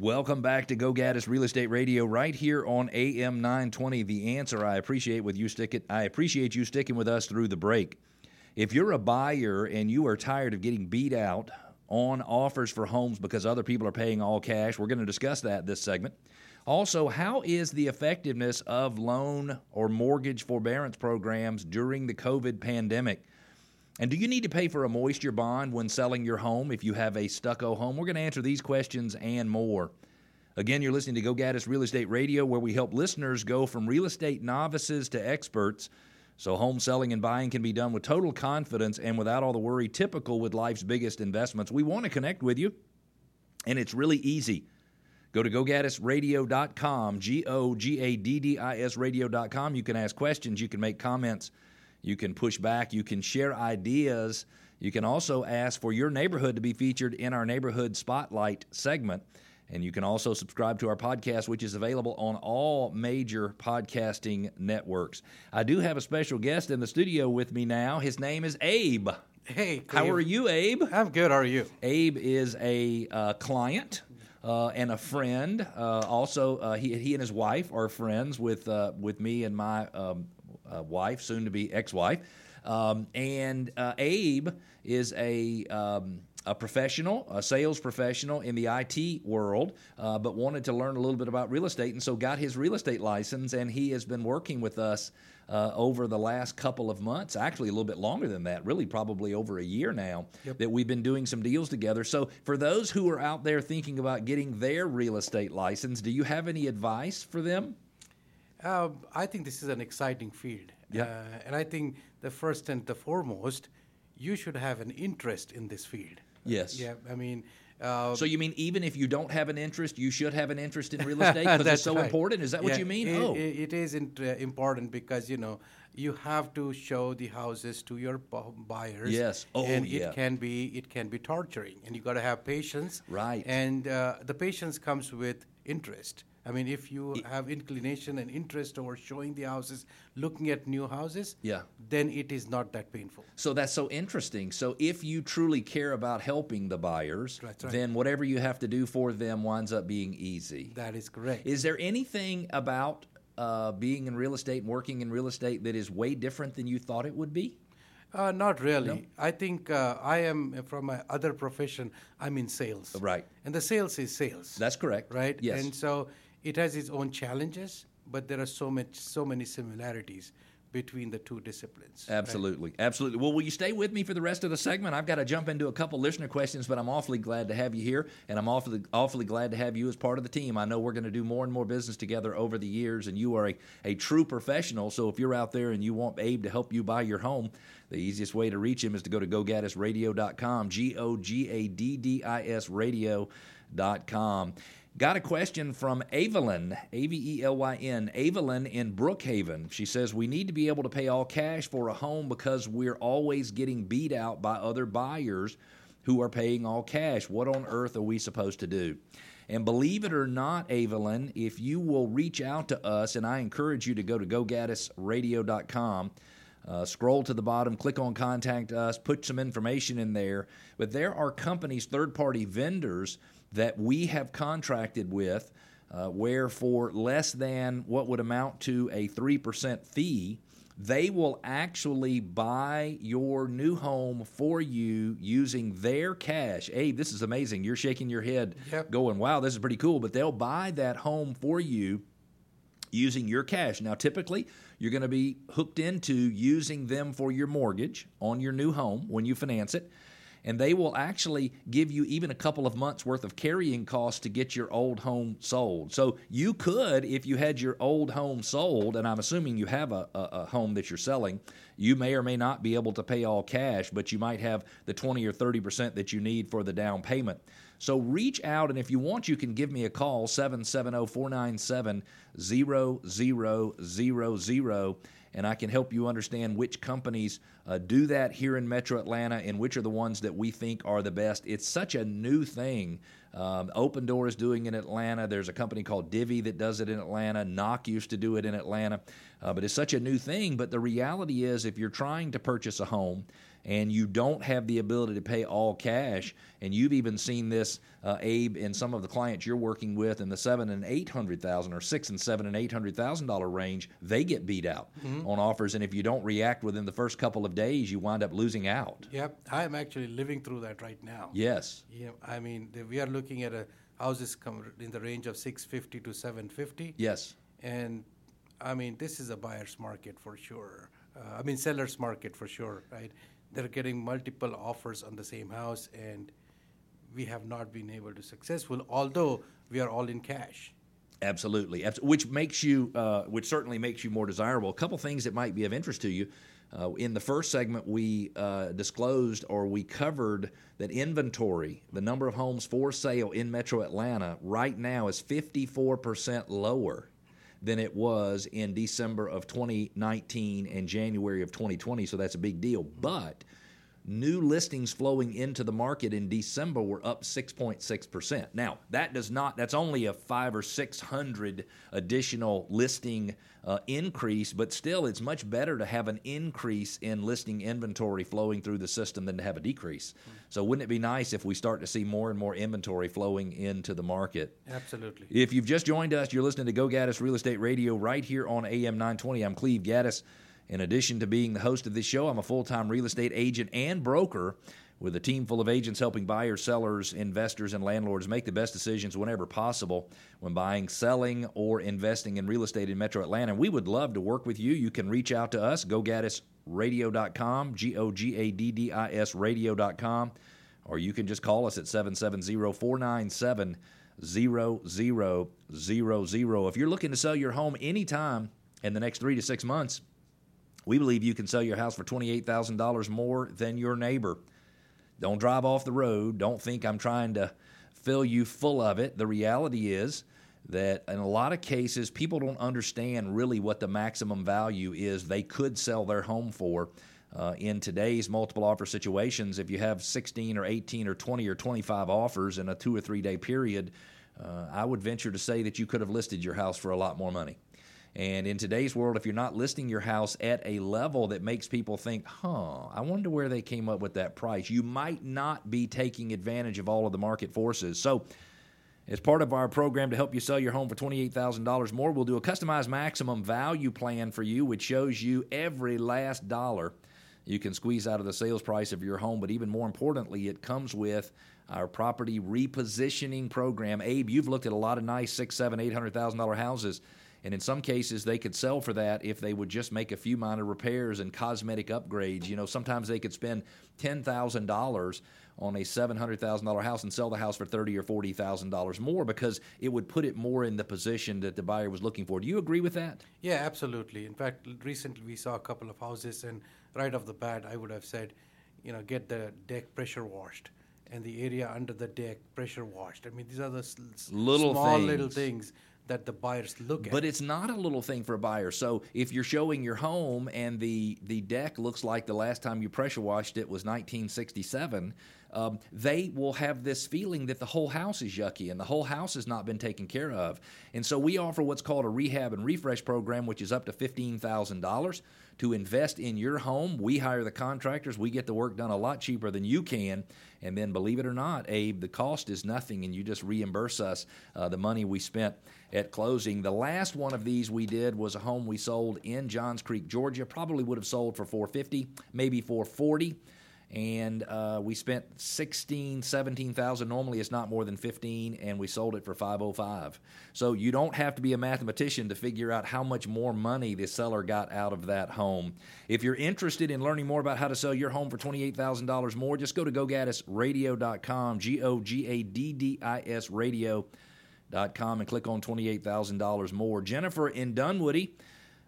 Welcome back to Go Gaddis Real Estate Radio, right here on AM 920. The answer I appreciate with you sticking. I appreciate you sticking with us through the break. If you're a buyer and you are tired of getting beat out on offers for homes because other people are paying all cash, we're going to discuss that this segment. Also, how is the effectiveness of loan or mortgage forbearance programs during the COVID pandemic? And do you need to pay for a moisture bond when selling your home if you have a stucco home? We're going to answer these questions and more. Again, you're listening to Go Gaddis Real Estate Radio, where we help listeners go from real estate novices to experts. So, home selling and buying can be done with total confidence and without all the worry typical with life's biggest investments. We want to connect with you, and it's really easy. Go to gogaddisradio.com, G O G A D D I S radio.com. You can ask questions, you can make comments you can push back. You can share ideas. You can also ask for your neighborhood to be featured in our neighborhood spotlight segment. And you can also subscribe to our podcast, which is available on all major podcasting networks. I do have a special guest in the studio with me now. His name is Abe. Hey, Dave. how are you, Abe? I'm good. How are you? Abe is a uh, client uh, and a friend. Uh, also, uh, he, he and his wife are friends with uh, with me and my um, uh, wife, soon to be ex wife. Um, and uh, Abe is a. Um, a professional, a sales professional in the IT world, uh, but wanted to learn a little bit about real estate, and so got his real estate license. And he has been working with us uh, over the last couple of months, actually a little bit longer than that, really probably over a year now, yep. that we've been doing some deals together. So, for those who are out there thinking about getting their real estate license, do you have any advice for them? Uh, I think this is an exciting field. Yeah. Uh, and I think the first and the foremost, you should have an interest in this field. Yes. Yeah. I mean, uh, so you mean even if you don't have an interest, you should have an interest in real estate because it's so right. important? Is that yeah, what you mean? It, oh, it, it is uh, important because you know you have to show the houses to your buyers. Yes. Oh, and yeah. it can be it can be torturing, and you got to have patience. Right. And uh, the patience comes with interest. I mean, if you have inclination and interest over showing the houses, looking at new houses, yeah. then it is not that painful. So that's so interesting. So if you truly care about helping the buyers, right. then whatever you have to do for them winds up being easy. That is correct. Is there anything about uh, being in real estate and working in real estate that is way different than you thought it would be? Uh, not really. No? I think uh, I am from my other profession. I'm in sales. Right. And the sales is sales. That's correct. Right. Yes. And so it has its own challenges, but there are so much, so many similarities between the two disciplines. Absolutely, right? absolutely. Well, will you stay with me for the rest of the segment? I've got to jump into a couple listener questions, but I'm awfully glad to have you here, and I'm awfully awfully glad to have you as part of the team. I know we're going to do more and more business together over the years, and you are a, a true professional. So if you're out there and you want Abe to help you buy your home, the easiest way to reach him is to go to gogaddisradio.com, G O G A D D I S radio.com. Got a question from Evelyn, A V E L Y N, Evelyn in Brookhaven. She says, We need to be able to pay all cash for a home because we're always getting beat out by other buyers who are paying all cash. What on earth are we supposed to do? And believe it or not, Evelyn, if you will reach out to us, and I encourage you to go to gogaddisradio.com, uh, scroll to the bottom, click on contact us, put some information in there. But there are companies, third party vendors that we have contracted with, uh, where for less than what would amount to a 3% fee, they will actually buy your new home for you using their cash. Abe, this is amazing. You're shaking your head, yep. going, wow, this is pretty cool. But they'll buy that home for you using your cash. Now, typically, you're going to be hooked into using them for your mortgage on your new home when you finance it and they will actually give you even a couple of months worth of carrying costs to get your old home sold. So you could, if you had your old home sold, and I'm assuming you have a, a, a home that you're selling, you may or may not be able to pay all cash, but you might have the 20 or 30 percent that you need for the down payment. So reach out, and if you want, you can give me a call 770 497 0000 and I can help you understand which companies uh, do that here in Metro Atlanta and which are the ones that we think are the best. It's such a new thing. Um, Opendoor is doing in Atlanta. There's a company called Divvy that does it in Atlanta. Knock used to do it in Atlanta. Uh, but it's such a new thing. But the reality is, if you're trying to purchase a home, and you don't have the ability to pay all cash, and you've even seen this, uh, Abe, in some of the clients you're working with in the seven and eight hundred thousand or six and seven and eight hundred thousand dollar range, they get beat out mm-hmm. on offers, and if you don't react within the first couple of days, you wind up losing out. Yep, I am actually living through that right now. Yes. Yeah, I mean we are looking at a houses come in the range of six fifty to seven fifty. Yes. And I mean this is a buyer's market for sure. Uh, I mean seller's market for sure, right? They're getting multiple offers on the same house, and we have not been able to successful. Although we are all in cash. Absolutely, which makes you, uh, which certainly makes you more desirable. A couple things that might be of interest to you. Uh, in the first segment, we uh, disclosed or we covered that inventory, the number of homes for sale in Metro Atlanta, right now is 54% lower than it was in December of 2019 and January of 2020. So that's a big deal. But new listings flowing into the market in December were up 6.6%. Now, that does not, that's only a five or 600 additional listing uh, increase, but still, it's much better to have an increase in listing inventory flowing through the system than to have a decrease. So, wouldn't it be nice if we start to see more and more inventory flowing into the market? Absolutely. If you've just joined us, you're listening to Go Gaddis Real Estate Radio right here on AM 920. I'm Cleve Gaddis. In addition to being the host of this show, I'm a full time real estate agent and broker with a team full of agents helping buyers, sellers, investors, and landlords make the best decisions whenever possible when buying, selling, or investing in real estate in Metro Atlanta. And we would love to work with you. You can reach out to us, gogaddisradio.com, G O G A D D I S radio.com, or you can just call us at 770 497 0000. If you're looking to sell your home anytime in the next three to six months, we believe you can sell your house for $28,000 more than your neighbor. Don't drive off the road. Don't think I'm trying to fill you full of it. The reality is that in a lot of cases, people don't understand really what the maximum value is they could sell their home for. Uh, in today's multiple offer situations, if you have 16 or 18 or 20 or 25 offers in a two or three day period, uh, I would venture to say that you could have listed your house for a lot more money. And in today's world, if you're not listing your house at a level that makes people think, huh, I wonder where they came up with that price, you might not be taking advantage of all of the market forces. So, as part of our program to help you sell your home for $28,000 more, we'll do a customized maximum value plan for you, which shows you every last dollar you can squeeze out of the sales price of your home. But even more importantly, it comes with our property repositioning program. Abe, you've looked at a lot of nice six, seven, eight hundred thousand dollar houses. And in some cases, they could sell for that if they would just make a few minor repairs and cosmetic upgrades. You know, sometimes they could spend $10,000 on a $700,000 house and sell the house for $30 or $40,000 more because it would put it more in the position that the buyer was looking for. Do you agree with that? Yeah, absolutely. In fact, recently we saw a couple of houses, and right off the bat, I would have said, you know, get the deck pressure washed and the area under the deck pressure washed. I mean, these are the little small things. little things that the buyers look at. But it's not a little thing for a buyer. So if you're showing your home and the the deck looks like the last time you pressure washed it was 1967, um, they will have this feeling that the whole house is yucky and the whole house has not been taken care of. And so we offer what's called a rehab and refresh program, which is up to fifteen thousand dollars to invest in your home. We hire the contractors. We get the work done a lot cheaper than you can. And then, believe it or not, Abe, the cost is nothing, and you just reimburse us uh, the money we spent at closing. The last one of these we did was a home we sold in Johns Creek, Georgia. Probably would have sold for 450, maybe 440 and uh, we spent 16 17000 normally it's not more than 15 and we sold it for 505 so you don't have to be a mathematician to figure out how much more money the seller got out of that home. If you're interested in learning more about how to sell your home for $28000 more just go to gogaddisradio.com g-o-g-a-d-d-i-s radio.com and click on $28000 more. Jennifer in dunwoody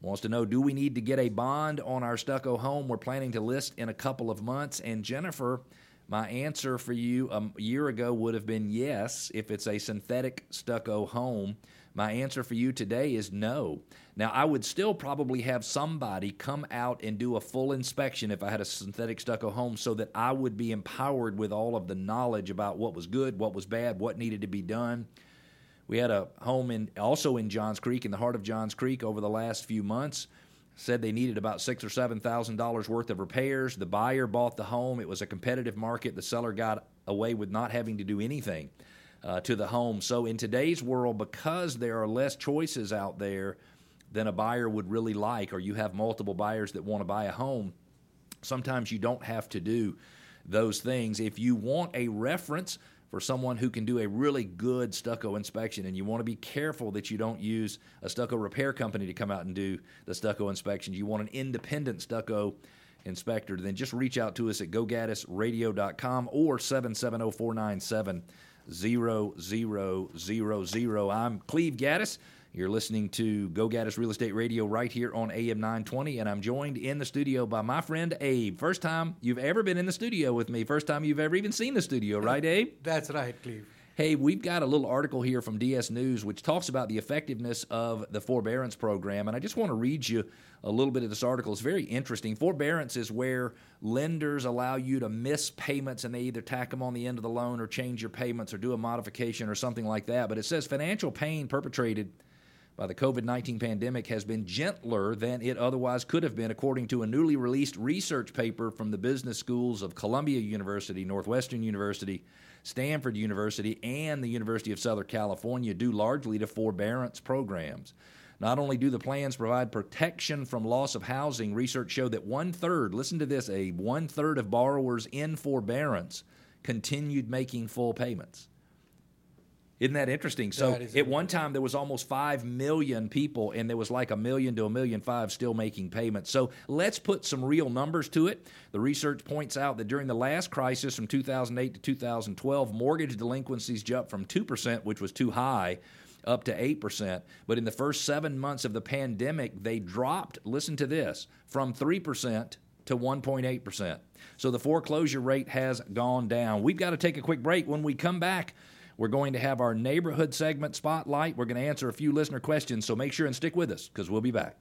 Wants to know do we need to get a bond on our stucco home we're planning to list in a couple of months? And Jennifer, my answer for you a year ago would have been yes if it's a synthetic stucco home. My answer for you today is no. Now, I would still probably have somebody come out and do a full inspection if I had a synthetic stucco home so that I would be empowered with all of the knowledge about what was good, what was bad, what needed to be done. We had a home in also in Johns Creek, in the heart of Johns Creek, over the last few months. said they needed about six or seven thousand dollars worth of repairs. The buyer bought the home. It was a competitive market. The seller got away with not having to do anything uh, to the home. So in today's world, because there are less choices out there than a buyer would really like, or you have multiple buyers that want to buy a home, sometimes you don't have to do those things. If you want a reference for someone who can do a really good stucco inspection, and you want to be careful that you don't use a stucco repair company to come out and do the stucco inspections. You want an independent stucco inspector, then just reach out to us at gogaddisradio.com or 770 497 0000. I'm Cleve Gaddis. You're listening to Go Gaddis Real Estate Radio right here on AM 920, and I'm joined in the studio by my friend Abe. First time you've ever been in the studio with me. First time you've ever even seen the studio, right, Abe? That's right, Cleve. Hey, we've got a little article here from DS News which talks about the effectiveness of the forbearance program, and I just want to read you a little bit of this article. It's very interesting. Forbearance is where lenders allow you to miss payments and they either tack them on the end of the loan or change your payments or do a modification or something like that. But it says financial pain perpetrated by the COVID 19 pandemic has been gentler than it otherwise could have been, according to a newly released research paper from the business schools of Columbia University, Northwestern University, Stanford University, and the University of Southern California, due largely to forbearance programs. Not only do the plans provide protection from loss of housing, research showed that one third, listen to this, a one third of borrowers in forbearance continued making full payments. Isn't that interesting? So That at one time there was almost five million people, and there was like a million to a million five still making payments. So let's put some real numbers to it. The research points out that during the last crisis from 2008 to 2012, mortgage delinquencies jumped from two percent, which was too high, up to 8%. But in the first seven months of the pandemic, they dropped, listen to this, from 3% to 1.8%. So the foreclosure rate has gone down. We've got to take a quick break. When we come back, we're going to have our neighborhood segment spotlight. We're going to answer a few listener questions, so make sure and stick with us because we'll be back.